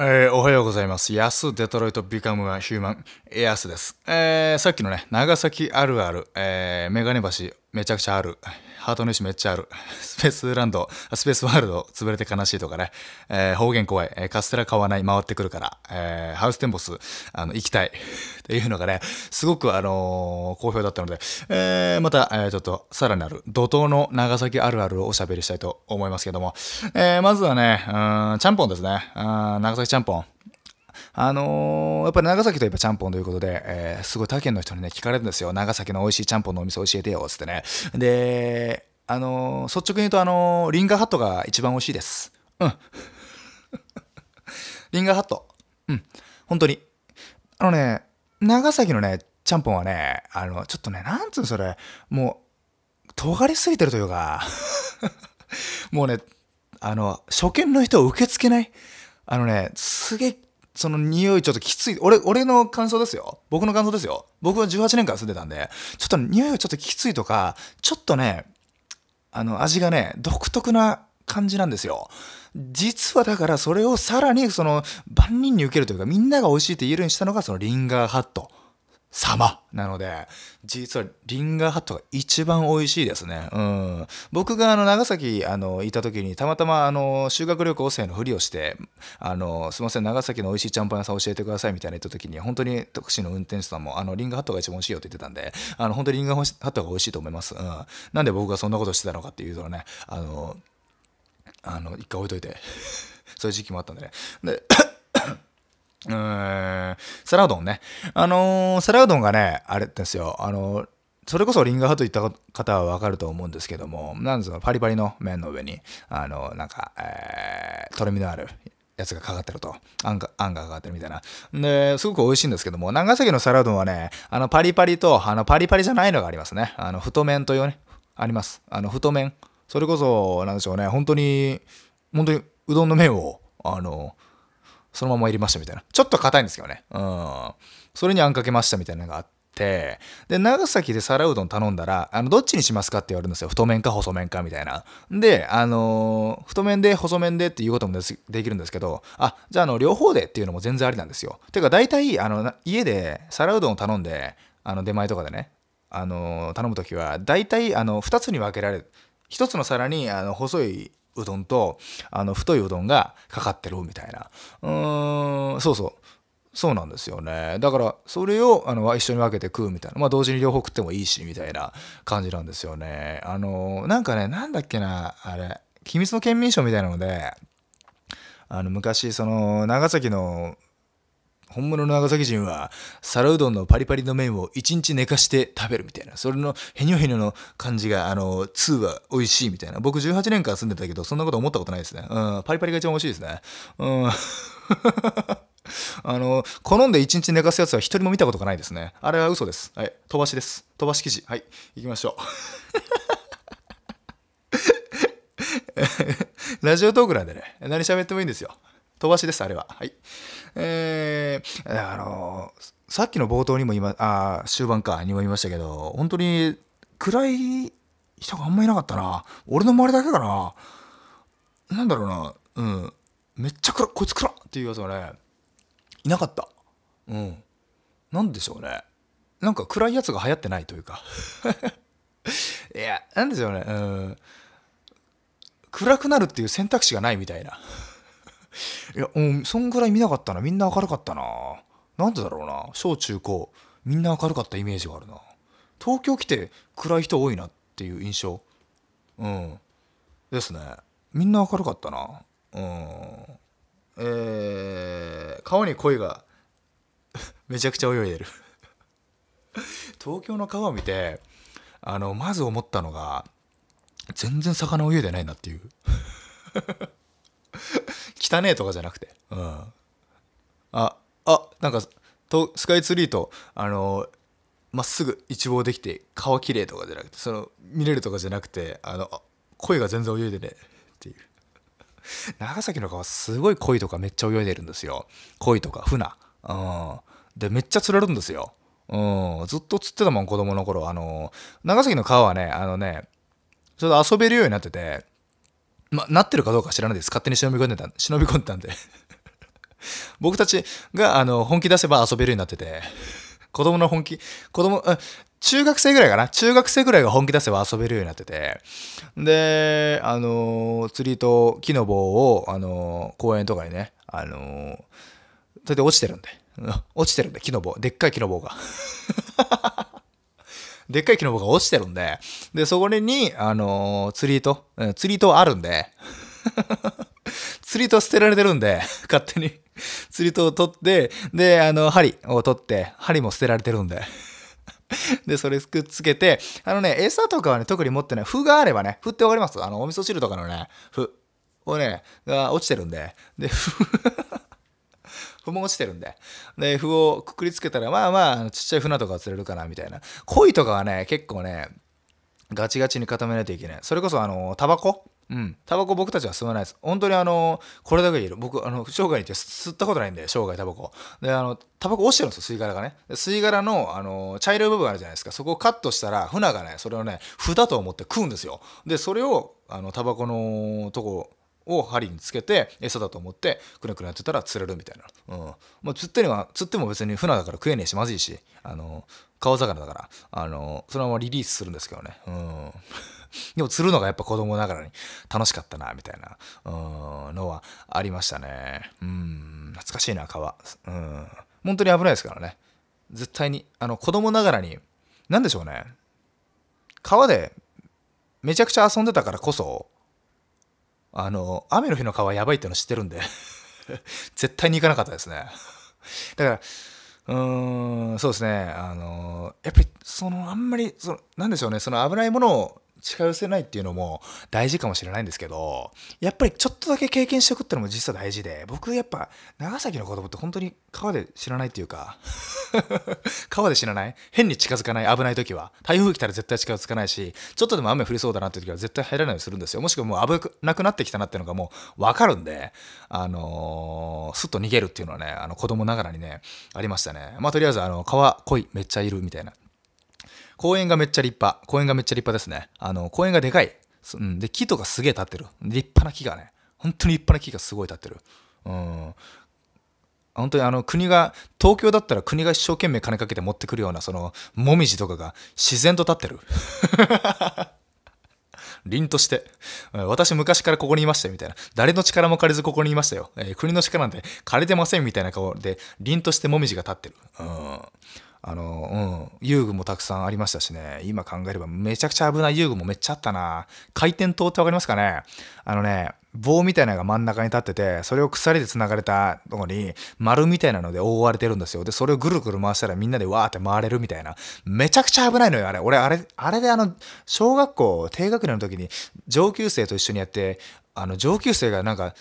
えーおはようございます。安デトロイトビカムはヒューマンエアスです。えーさっきのね、長崎あるある、えーメガネ橋めちゃくちゃある、ハートの石めっちゃある、スペースランド、スペースワールド潰れて悲しいとかね、えー方言怖い、えーカステラ買わない、回ってくるから、えーハウステンボス、あの、行きたい。っていうのがね、すごくあのー好評だったので、えーまた、えーちょっとさらなる怒涛の長崎あるあるをおしゃべりしたいと思いますけども、えーまずはね、うんちゃんぽんですね。うん長崎ちゃんぽん。あのーやっぱり長崎といえばちゃんぽんということで、えーすごい他県の人にね、聞かれるんですよ。長崎の美味しいちゃんぽんのお店教えてよ、つってね。で、あのー率直に言うと、あのーリンガーハットが一番美味しいです。うん。リンガーハット。うん。本当に。あのね、長崎のね、ちゃんぽんはね、あの、ちょっとね、なんつうのそれ、もう、尖りすぎてるというか、もうね、あの、初見の人を受け付けない。あのね、すげえ、その匂いちょっときつい。俺、俺の感想ですよ。僕の感想ですよ。僕は18年間住んでたんで、ちょっと匂いがちょっときついとか、ちょっとね、あの、味がね、独特な感じなんですよ。実はだからそれをさらにその万人に受けるというかみんなが美味しいって言えるようにしたのがそのリンガーハット様なので実はリンガーハットが一番美味しいですね。うん、僕があの長崎あのいた時にたまたまあの修学旅行生のふりをしてあのすいません長崎の美味しいちゃんぽん屋さん教えてくださいみたいな言った時に本当にタクシーの運転手さんもあのリンガーハットが一番美味しいよって言ってたんであの本当にリンガーハットが美味しいと思います。うん、なんで僕がそんなことしてたのかっていうとねあのあの一回置いといて そういう時期もあったんでね。でうーん、皿うどんね。あのー、皿うどんがね、あれですよ。あのーそれこそリンガーハット行った方はわかると思うんですけども、なんですか、パリパリの麺の上に、あのーなんか、えーとろみのあるやつがかかってると。あんが、あんがかかってるみたいな。で、すごく美味しいんですけども、長崎の皿うどんはね、あの、パリパリと、あの、パリパリじゃないのがありますね。あの、太麺というね、あります。あの、太麺。それこそ、なんでしょうね、本当に、本当にうどんの麺を、あの、そのまま入れましたみたいな。ちょっと硬いんですけどね。うん。それにあんかけましたみたいなのがあって、で、長崎で皿うどん頼んだら、あの、どっちにしますかって言われるんですよ。太麺か細麺かみたいな。で、あのー太麺で細麺でっていうこともできるんですけど、あ、じゃあ、あの、両方でっていうのも全然ありなんですよ。てか、大体、あの、家で皿うどんを頼んで、あの、出前とかでね、あのー頼むときは、大体、あの、2つに分けられる。1つの皿に、あの、細いうどんとあの太いうどんがかかってるみたいな。うーんそうそう。そうなんですよね。だからそれをあの一緒に分けて食うみたいな。まあ同時に両方食ってもいいしみたいな感じなんですよね。あのなんかねなんだっけなあれ。秘密の県民賞みたいなのであの昔その長崎の本物の長崎人は皿うどんのパリパリの麺を1日寝かして食べるみたいな。それのヘニョヘニョの感じがあの2は美味しいみたいな。僕18年間住んでたけどそんなこと思ったことないですね。うん。パリパリが一番美味しいですね。うん。あの好んで1日寝かすやつは一人も見たことがないですね。あれは嘘です。はい。飛ばしです。飛ばし記事。はい。行きましょう。ラジオトークなんでね。何喋ってもいいんですよ。飛ばしですあれは。はい。えー、あのさっきの冒頭にも言いまあ終盤かにも言いましたけど本当に暗い人があんまいなかったな。俺の周りだけかな。なんだろうな。うん。めっちゃ暗っこいつ暗っっていうやつがねいなかった。うん。なんでしょうね。なんか暗いやつが流行ってないというか。いやなんでしょうね。うん。暗くなるっていう選択肢がないみたいな。いや、うん、そんぐらい見なかったな。みんな明るかったな。なんでだろうな。小中高、みんな明るかったイメージがあるな。東京来て暗い人多いなっていう印象。うん。ですね。みんな明るかったな。うん。えー、川に鯉が めちゃくちゃ泳いでる。東京の川を見て、あの、まず思ったのが、全然魚泳いでないなっていう。汚えとかじゃなくて、うん、ああなんかとスカイツリーとあのまっすぐ一望できて川綺麗とかじゃなくてその見れるとかじゃなくてあのあ鯉が全然泳いでねっていう。長崎の川すごい鯉とかめっちゃ泳いでるんですよ。鯉とか船、うん、でめっちゃ釣れるんですよ、うん、ずっと釣ってたもん子供の頃。あの長崎の川はねあのねちょっと遊べるようになっててま、なってるかどうか知らないです。勝手に忍び込んでた、忍び込んでたんで。僕たちが、あの、本気出せば遊べるようになってて、子供の本気、子供、中学生ぐらいかな？中学生ぐらいが本気出せば遊べるようになってて、で、あの、釣りと木の棒を、あの、公園とかにね、あの、それで落ちてるんで、落ちてるんで、木の棒、でっかい木の棒が。でっかい木の棒が落ちてるんで、で、そこに、あの釣り糸、釣り糸あるんで、釣り糸捨てられてるんで、勝手に釣り糸を取って、で、あの、針を取って、針も捨てられてるんで。で、それくっつけて、あのね、餌とかはね、特に持ってない。麩があればね、麩ってわかります？あの、お味噌汁とかのね、麩をね、が落ちてるんで、で、麩も落ちてるんで。で、麩をくくりつけたら、まあまあ、ちっちゃい船とか釣れるかな、みたいな。鯉とかはね、結構ね、ガチガチに固めないといけない。それこそ、あの、タバコ？うん。タバコ僕たちは吸わないです。本当にあの、これだけ言える。僕、あの、生涯にって吸ったことないんで、生涯タバコ。で、あの、タバコ落ちてるんですよ、吸い殻がね。吸い殻の、あの、茶色い部分あるじゃないですか。そこをカットしたら、船がね、それをね、ふだと思って食うんですよ。で、それを、あの、タバコのとこ、を針につけて餌だと思ってくねくねやってたら釣れるみたいな、うん。まあ、釣ってには釣っても別に船だから食えねえしまずいしあの川魚だからあのそのままリリースするんですけどね、うん、でも釣るのがやっぱ子供ながらに楽しかったなみたいな、うん、のはありましたね。うん。懐かしいな川。うん。本当に危ないですからね。絶対にあの子供ながらに何でしょうね。川でめちゃくちゃ遊んでたからこそあの、雨の日の川やばいっていうの知ってるんで。絶対に行かなかったですね。だから、うーん、そうですね、あの、やっぱり、その、あんまり、その、なんでしょうね、その危ないものを近寄せないっていうのも大事かもしれないんですけど、やっぱりちょっとだけ経験しておくってのも実は大事で、僕やっぱ長崎の子供って本当に川で知らないっていうか 川で知らない変に近づかない危ない時は。台風来たら絶対近づかないし、ちょっとでも雨降りそうだなって時は絶対入らないようにするんですよ。もしくはもう危なくなってきたなっていうのがもうわかるんで、あのー、すっと逃げるっていうのはね、あの子供ながらにね、ありましたね。まあとりあえずあの川濃いめっちゃいるみたいな。公園がめっちゃ立派。公園がめっちゃ立派ですね。あの、公園がでかい。うん、で、木とかすげえ立ってる。立派な木がね。本当に立派な木がすごい立ってる。うん。本当にあの国が、東京だったら国が一生懸命金かけて持ってくるような、その、もみじとかが自然と立ってる。凛として。私昔からここにいましたよ、みたいな。誰の力も借りずここにいましたよ。えー、国の力なんて借りてません、みたいな顔で、凛としてもみじが立ってる。うん。あの、うん、遊具もたくさんありましたしね、今考えればめちゃくちゃ危ない遊具もめっちゃあったな。回転灯ってわかりますかねあのね、棒みたいなのが真ん中に立ってて、それを鎖で繋がれたとこに丸みたいなので覆われてるんですよ。で、それをぐるぐる回したらみんなでわーって回れるみたいな。めちゃくちゃ危ないのよ、あれ。俺、あれ、あれであの、小学校低学年の時に上級生と一緒にやって、あの、上級生がなんか、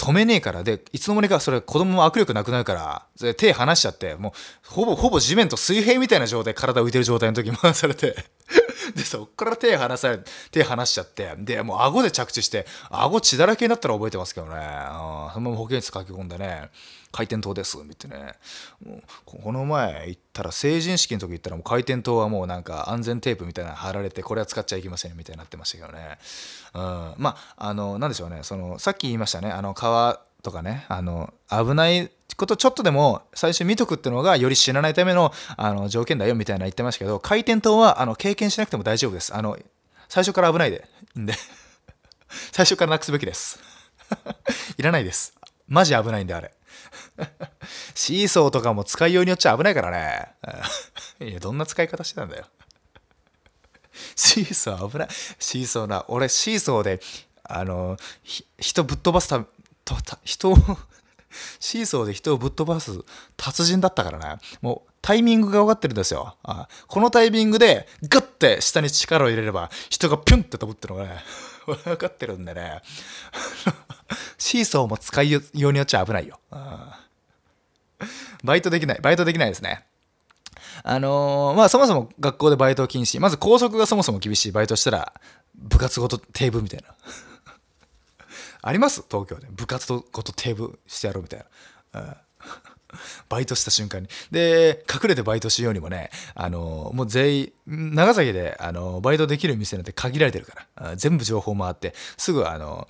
止めねえから。で、いつの間にかそれ子供も握力なくなるから、手離しちゃって、もう、ほぼ、ほぼ地面と水平みたいな状態、体浮いてる状態の時回されて で、そっから手離され、手離しちゃって、で、もう顎で着地して、顎血だらけになったら覚えてますけどね。あそのまま保健室書き込んでね。回転灯ですってね。もうこの前行ったら成人式の時行ったらもう回転灯はもうなんか安全テープみたいなの貼られてこれは使っちゃいけませんみたいになってましたけどね、うん、まああの何でしょうね。そのさっき言いましたね。あの川とかね。あの危ないことちょっとでも最初見とくっていうのがより死なないためのあの条件だよみたいな言ってましたけど回転灯はあの経験しなくても大丈夫ですあの最初から危ないでんで 最初からなくすべきです いらないですマジ危ないんであれ シーソーとかも使いようによっちゃ危ないからね。いや、どんな使い方してたんだよ。シーソー危ない。シーソーな。俺、シーソーで、あの、人ぶっ飛ばすた、と人をシーソーで人をぶっ飛ばす達人だったからね。もうタイミングが分かってるんですよ。あこのタイミングでグッて下に力を入れれば人がピュンって飛ぶってのがね、分かってるんでね。シーソーも使いようによっちゃ危ないよ。バイトできない。バイトできないですね。あのー、まあそもそも学校でバイト禁止。まず校則がそもそも厳しい。バイトしたら部活ごとテーブルみたいな。あります？東京で。部活とごとテーブルしてやろうみたいな。バイトした瞬間に。で、隠れてバイトしようにもね、あの、もう全員、長崎で、あの、バイトできる店なんて限られてるから、全部情報回って、すぐ、あの、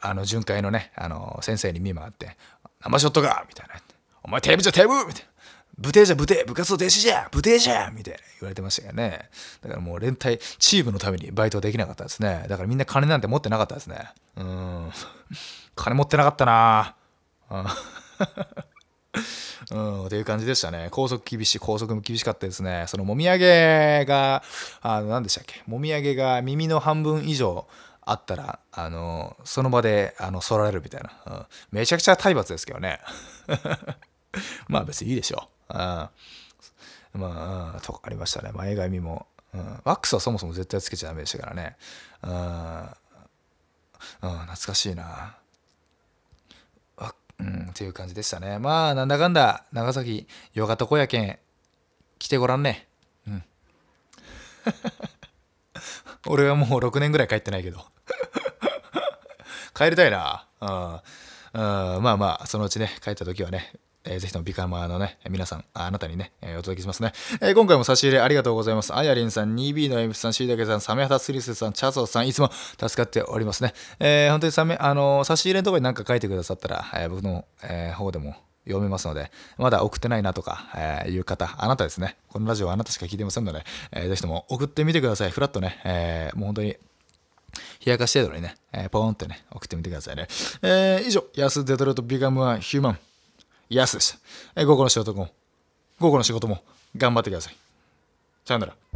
あの、巡回のね、あの、先生に見回って、ナンバーショットかみたいな。お前テーブじゃテーブみたいな。部艇じゃ部艇部活動停止じゃ部艇じゃみたいな言われてましたよね。だからもう連帯、チームのためにバイトはできなかったですね。だからみんな金なんて持ってなかったですね。うん。金持ってなかったなうん、という感じでしたね。高速厳しい、高速も厳しかったですね。そのもみあげが、あの、何でしたっけ？もみあげが耳の半分以上あったら、あの、その場で、あの、反られるみたいな。うん、めちゃくちゃ体罰ですけどね。まあ別にいいでしょう。うん、まあ、とかありましたね。前髪も。うん、ワックスはそもそも絶対つけちゃダメでしたからね。うん、うん、懐かしいな。うん、っていう感じでしたね。まあ、なんだかんだ、長崎、よかとこやけん、来てごらんね。うん。俺はもう6年ぐらい帰ってないけど。帰りたいな。うん。うん、まあまあ、そのうちね、帰った時はね、えー、ぜひともビカマーのね、皆さん、あなたにね、えー、お届けしますね。えー、今回も差し入れありがとうございます。あやりんさん、2B の M さん、しいたけさん、サメハタスリスさん、チャソさん、いつも助かっておりますね。えー、本当にサメ、あの差し入れのところに何か書いてくださったら、えー、僕の、えー、方でも読めますので、まだ送ってないなとか、えー、いう方、あなたですね。このラジオはあなたしか聞いてませんので、えー、ぜひとも送ってみてください。フラットね、えー、もう本当に、冷やかし程度にね、えー、ポーンってね、送ってみてくださいね。えー、以上、安デトロイトビカムはヒューマン。安でした。え午後の仕事も、午後の仕事も頑張ってください。さよなら。